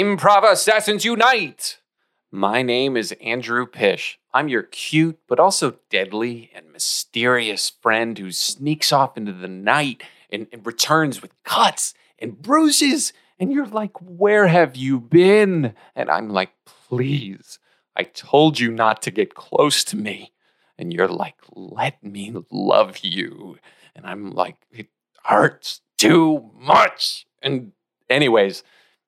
Improv Assassins Unite! My name is Andrew Pish. I'm your cute, but also deadly and mysterious friend who sneaks off into the night and, and returns with cuts and bruises. And you're like, Where have you been? And I'm like, Please, I told you not to get close to me. And you're like, Let me love you. And I'm like, It hurts too much. And, anyways,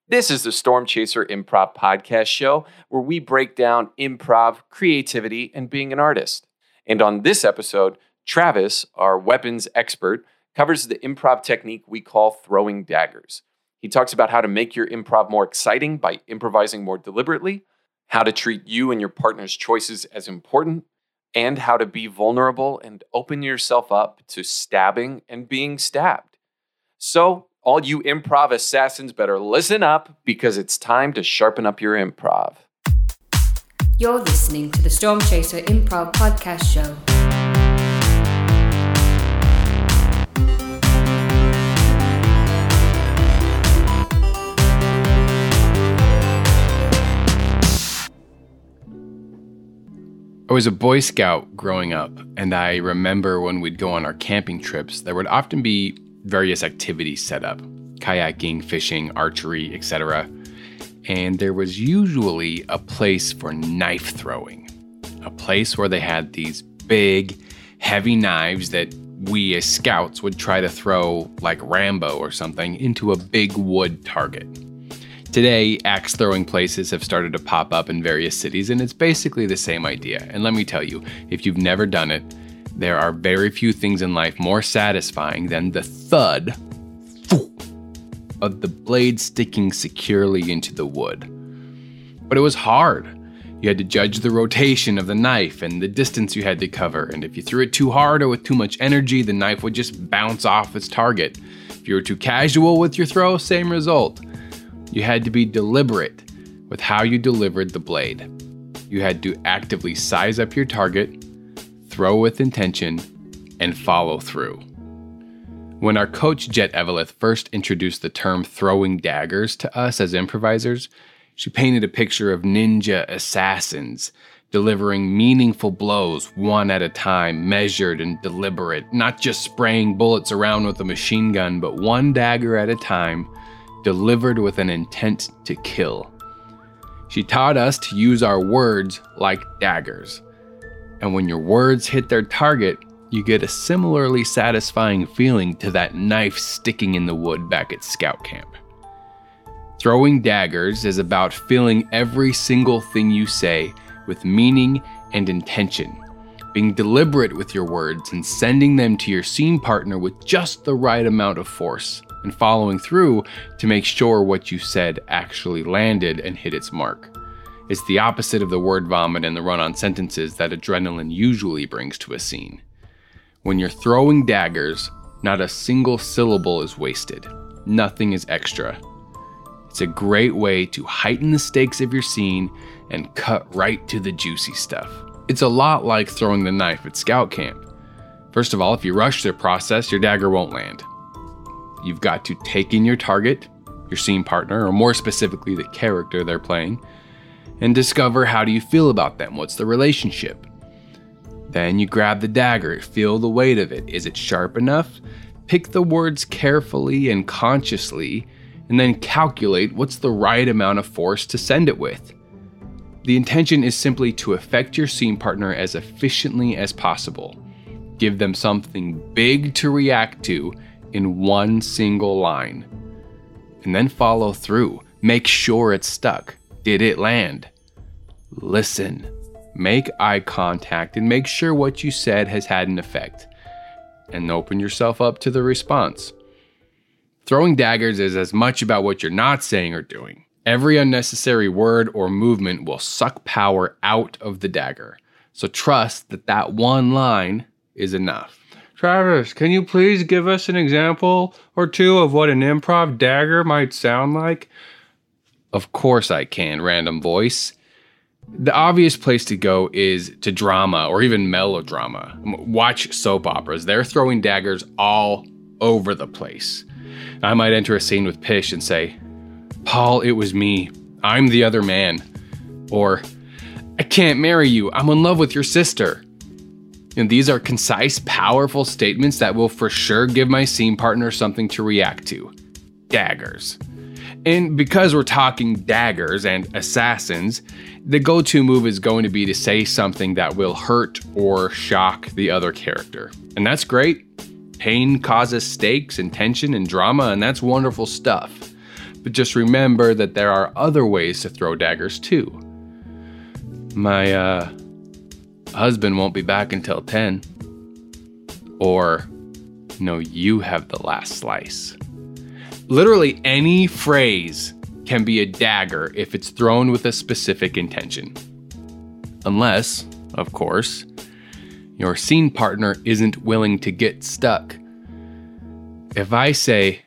this is the Storm Chaser Improv Podcast Show, where we break down improv, creativity, and being an artist. And on this episode, Travis, our weapons expert, covers the improv technique we call throwing daggers. He talks about how to make your improv more exciting by improvising more deliberately, how to treat you and your partner's choices as important, and how to be vulnerable and open yourself up to stabbing and being stabbed. So, all you improv assassins better listen up because it's time to sharpen up your improv. You're listening to the Storm Chaser Improv Podcast Show. I was a Boy Scout growing up, and I remember when we'd go on our camping trips, there would often be various activities set up kayaking, fishing, archery, etc. And there was usually a place for knife throwing, a place where they had these big, heavy knives that we as scouts would try to throw, like Rambo or something, into a big wood target. Today, axe throwing places have started to pop up in various cities, and it's basically the same idea. And let me tell you, if you've never done it, there are very few things in life more satisfying than the thud of the blade sticking securely into the wood. But it was hard. You had to judge the rotation of the knife and the distance you had to cover, and if you threw it too hard or with too much energy, the knife would just bounce off its target. If you were too casual with your throw, same result. You had to be deliberate with how you delivered the blade. You had to actively size up your target, throw with intention, and follow through. When our coach Jet Eveleth first introduced the term throwing daggers to us as improvisers, she painted a picture of ninja assassins delivering meaningful blows one at a time, measured and deliberate, not just spraying bullets around with a machine gun, but one dagger at a time, delivered with an intent to kill. She taught us to use our words like daggers. And when your words hit their target, you get a similarly satisfying feeling to that knife sticking in the wood back at scout camp. Throwing daggers is about filling every single thing you say with meaning and intention, being deliberate with your words and sending them to your scene partner with just the right amount of force, and following through to make sure what you said actually landed and hit its mark. It's the opposite of the word vomit and the run on sentences that adrenaline usually brings to a scene. When you're throwing daggers, not a single syllable is wasted, nothing is extra. It's a great way to heighten the stakes of your scene and cut right to the juicy stuff. It's a lot like throwing the knife at scout camp. First of all, if you rush the process, your dagger won't land. You've got to take in your target, your scene partner, or more specifically, the character they're playing, and discover how do you feel about them? What's the relationship? Then you grab the dagger, feel the weight of it. Is it sharp enough? Pick the words carefully and consciously, and then calculate what's the right amount of force to send it with. The intention is simply to affect your scene partner as efficiently as possible. Give them something big to react to in one single line. And then follow through. Make sure it's stuck. Did it land? Listen, make eye contact, and make sure what you said has had an effect. And open yourself up to the response. Throwing daggers is as much about what you're not saying or doing. Every unnecessary word or movement will suck power out of the dagger. So trust that that one line is enough. Travis, can you please give us an example or two of what an improv dagger might sound like? Of course I can, random voice. The obvious place to go is to drama or even melodrama. Watch soap operas. They're throwing daggers all over the place. I might enter a scene with Pish and say, Paul, it was me. I'm the other man. Or, I can't marry you. I'm in love with your sister. And these are concise, powerful statements that will for sure give my scene partner something to react to daggers. And because we're talking daggers and assassins, the go to move is going to be to say something that will hurt or shock the other character. And that's great. Pain causes stakes and tension and drama, and that's wonderful stuff. But just remember that there are other ways to throw daggers too. My uh, husband won't be back until 10. Or, no, you have the last slice. Literally any phrase can be a dagger if it's thrown with a specific intention. Unless, of course, your scene partner isn't willing to get stuck. If I say,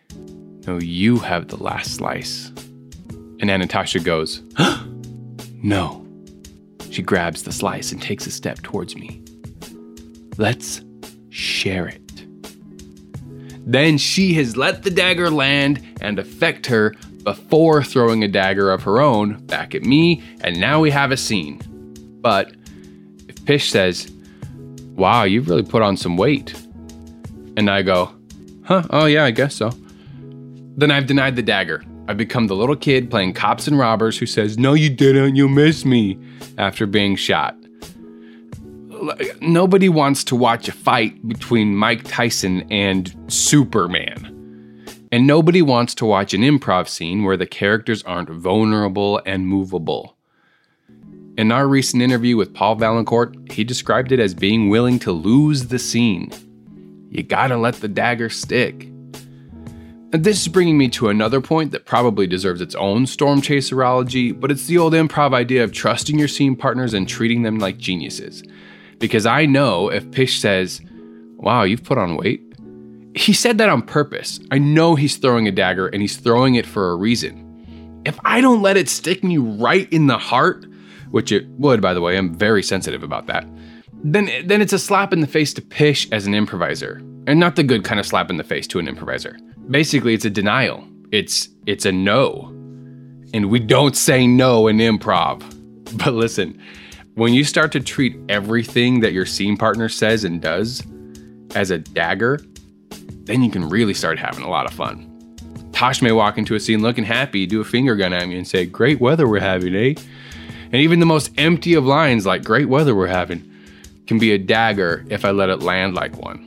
No, you have the last slice, and Anastasia goes, No. She grabs the slice and takes a step towards me. Let's share it. Then she has let the dagger land and affect her before throwing a dagger of her own back at me, and now we have a scene. But if Pish says, Wow, you've really put on some weight, and I go, Huh, oh yeah, I guess so, then I've denied the dagger. I've become the little kid playing cops and robbers who says, No, you didn't, you missed me, after being shot. Nobody wants to watch a fight between Mike Tyson and Superman. And nobody wants to watch an improv scene where the characters aren't vulnerable and movable. In our recent interview with Paul Valancourt, he described it as being willing to lose the scene. You gotta let the dagger stick. And this is bringing me to another point that probably deserves its own storm chaserology, but it's the old improv idea of trusting your scene partners and treating them like geniuses. Because I know if Pish says, Wow, you've put on weight, he said that on purpose. I know he's throwing a dagger and he's throwing it for a reason. If I don't let it stick me right in the heart, which it would, by the way, I'm very sensitive about that, then, then it's a slap in the face to Pish as an improviser. And not the good kind of slap in the face to an improviser. Basically, it's a denial. It's it's a no. And we don't say no in improv. But listen, when you start to treat everything that your scene partner says and does as a dagger, then you can really start having a lot of fun. Tosh may walk into a scene looking happy, do a finger gun at me, and say, Great weather we're having, eh? And even the most empty of lines, like Great weather we're having, can be a dagger if I let it land like one.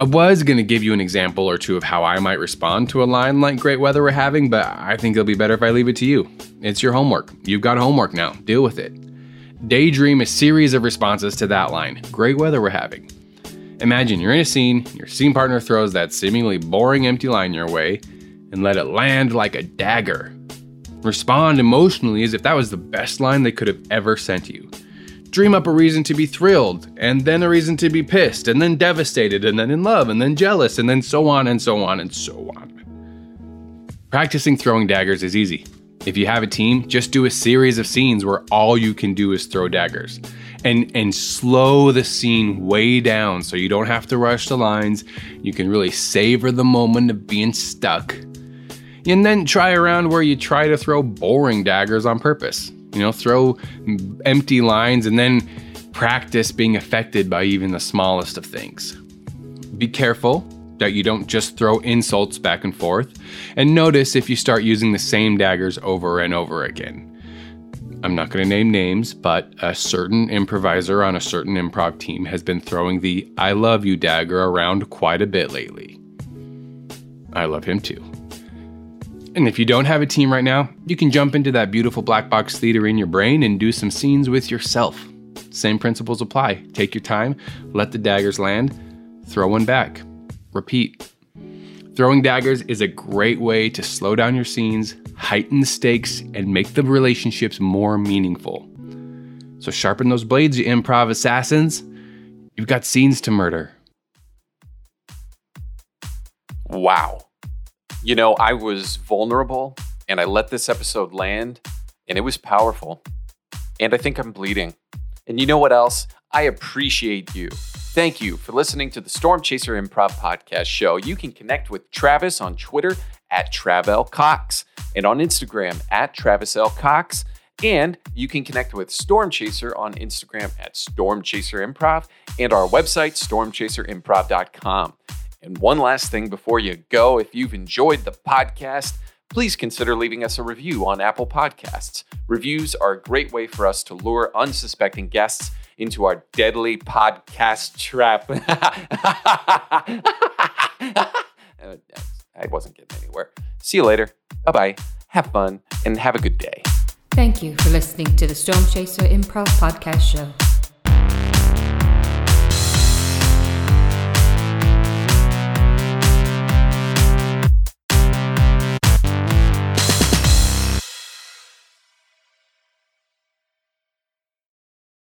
I was going to give you an example or two of how I might respond to a line like Great weather we're having, but I think it'll be better if I leave it to you. It's your homework. You've got homework now. Deal with it. Daydream a series of responses to that line Great weather we're having. Imagine you're in a scene, your scene partner throws that seemingly boring empty line your way, and let it land like a dagger. Respond emotionally as if that was the best line they could have ever sent you. Dream up a reason to be thrilled, and then a reason to be pissed, and then devastated, and then in love, and then jealous, and then so on and so on and so on. Practicing throwing daggers is easy. If you have a team, just do a series of scenes where all you can do is throw daggers and and slow the scene way down so you don't have to rush the lines. You can really savor the moment of being stuck. And then try around where you try to throw boring daggers on purpose. You know, throw empty lines and then practice being affected by even the smallest of things. Be careful that you don't just throw insults back and forth, and notice if you start using the same daggers over and over again. I'm not going to name names, but a certain improviser on a certain improv team has been throwing the I love you dagger around quite a bit lately. I love him too. And if you don't have a team right now, you can jump into that beautiful black box theater in your brain and do some scenes with yourself. Same principles apply. Take your time, let the daggers land, throw one back, repeat. Throwing daggers is a great way to slow down your scenes, heighten the stakes, and make the relationships more meaningful. So sharpen those blades, you improv assassins. You've got scenes to murder. Wow. You know, I was vulnerable and I let this episode land, and it was powerful. And I think I'm bleeding. And you know what else? I appreciate you. Thank you for listening to the Storm Chaser Improv Podcast Show. You can connect with Travis on Twitter at Trav L. Cox and on Instagram at Travis L. Cox. And you can connect with Storm Chaser on Instagram at Storm Chaser Improv and our website, stormchaserimprov.com. And one last thing before you go if you've enjoyed the podcast, please consider leaving us a review on Apple Podcasts. Reviews are a great way for us to lure unsuspecting guests into our deadly podcast trap. I wasn't getting anywhere. See you later. Bye bye. Have fun and have a good day. Thank you for listening to the Storm Chaser Improv Podcast Show.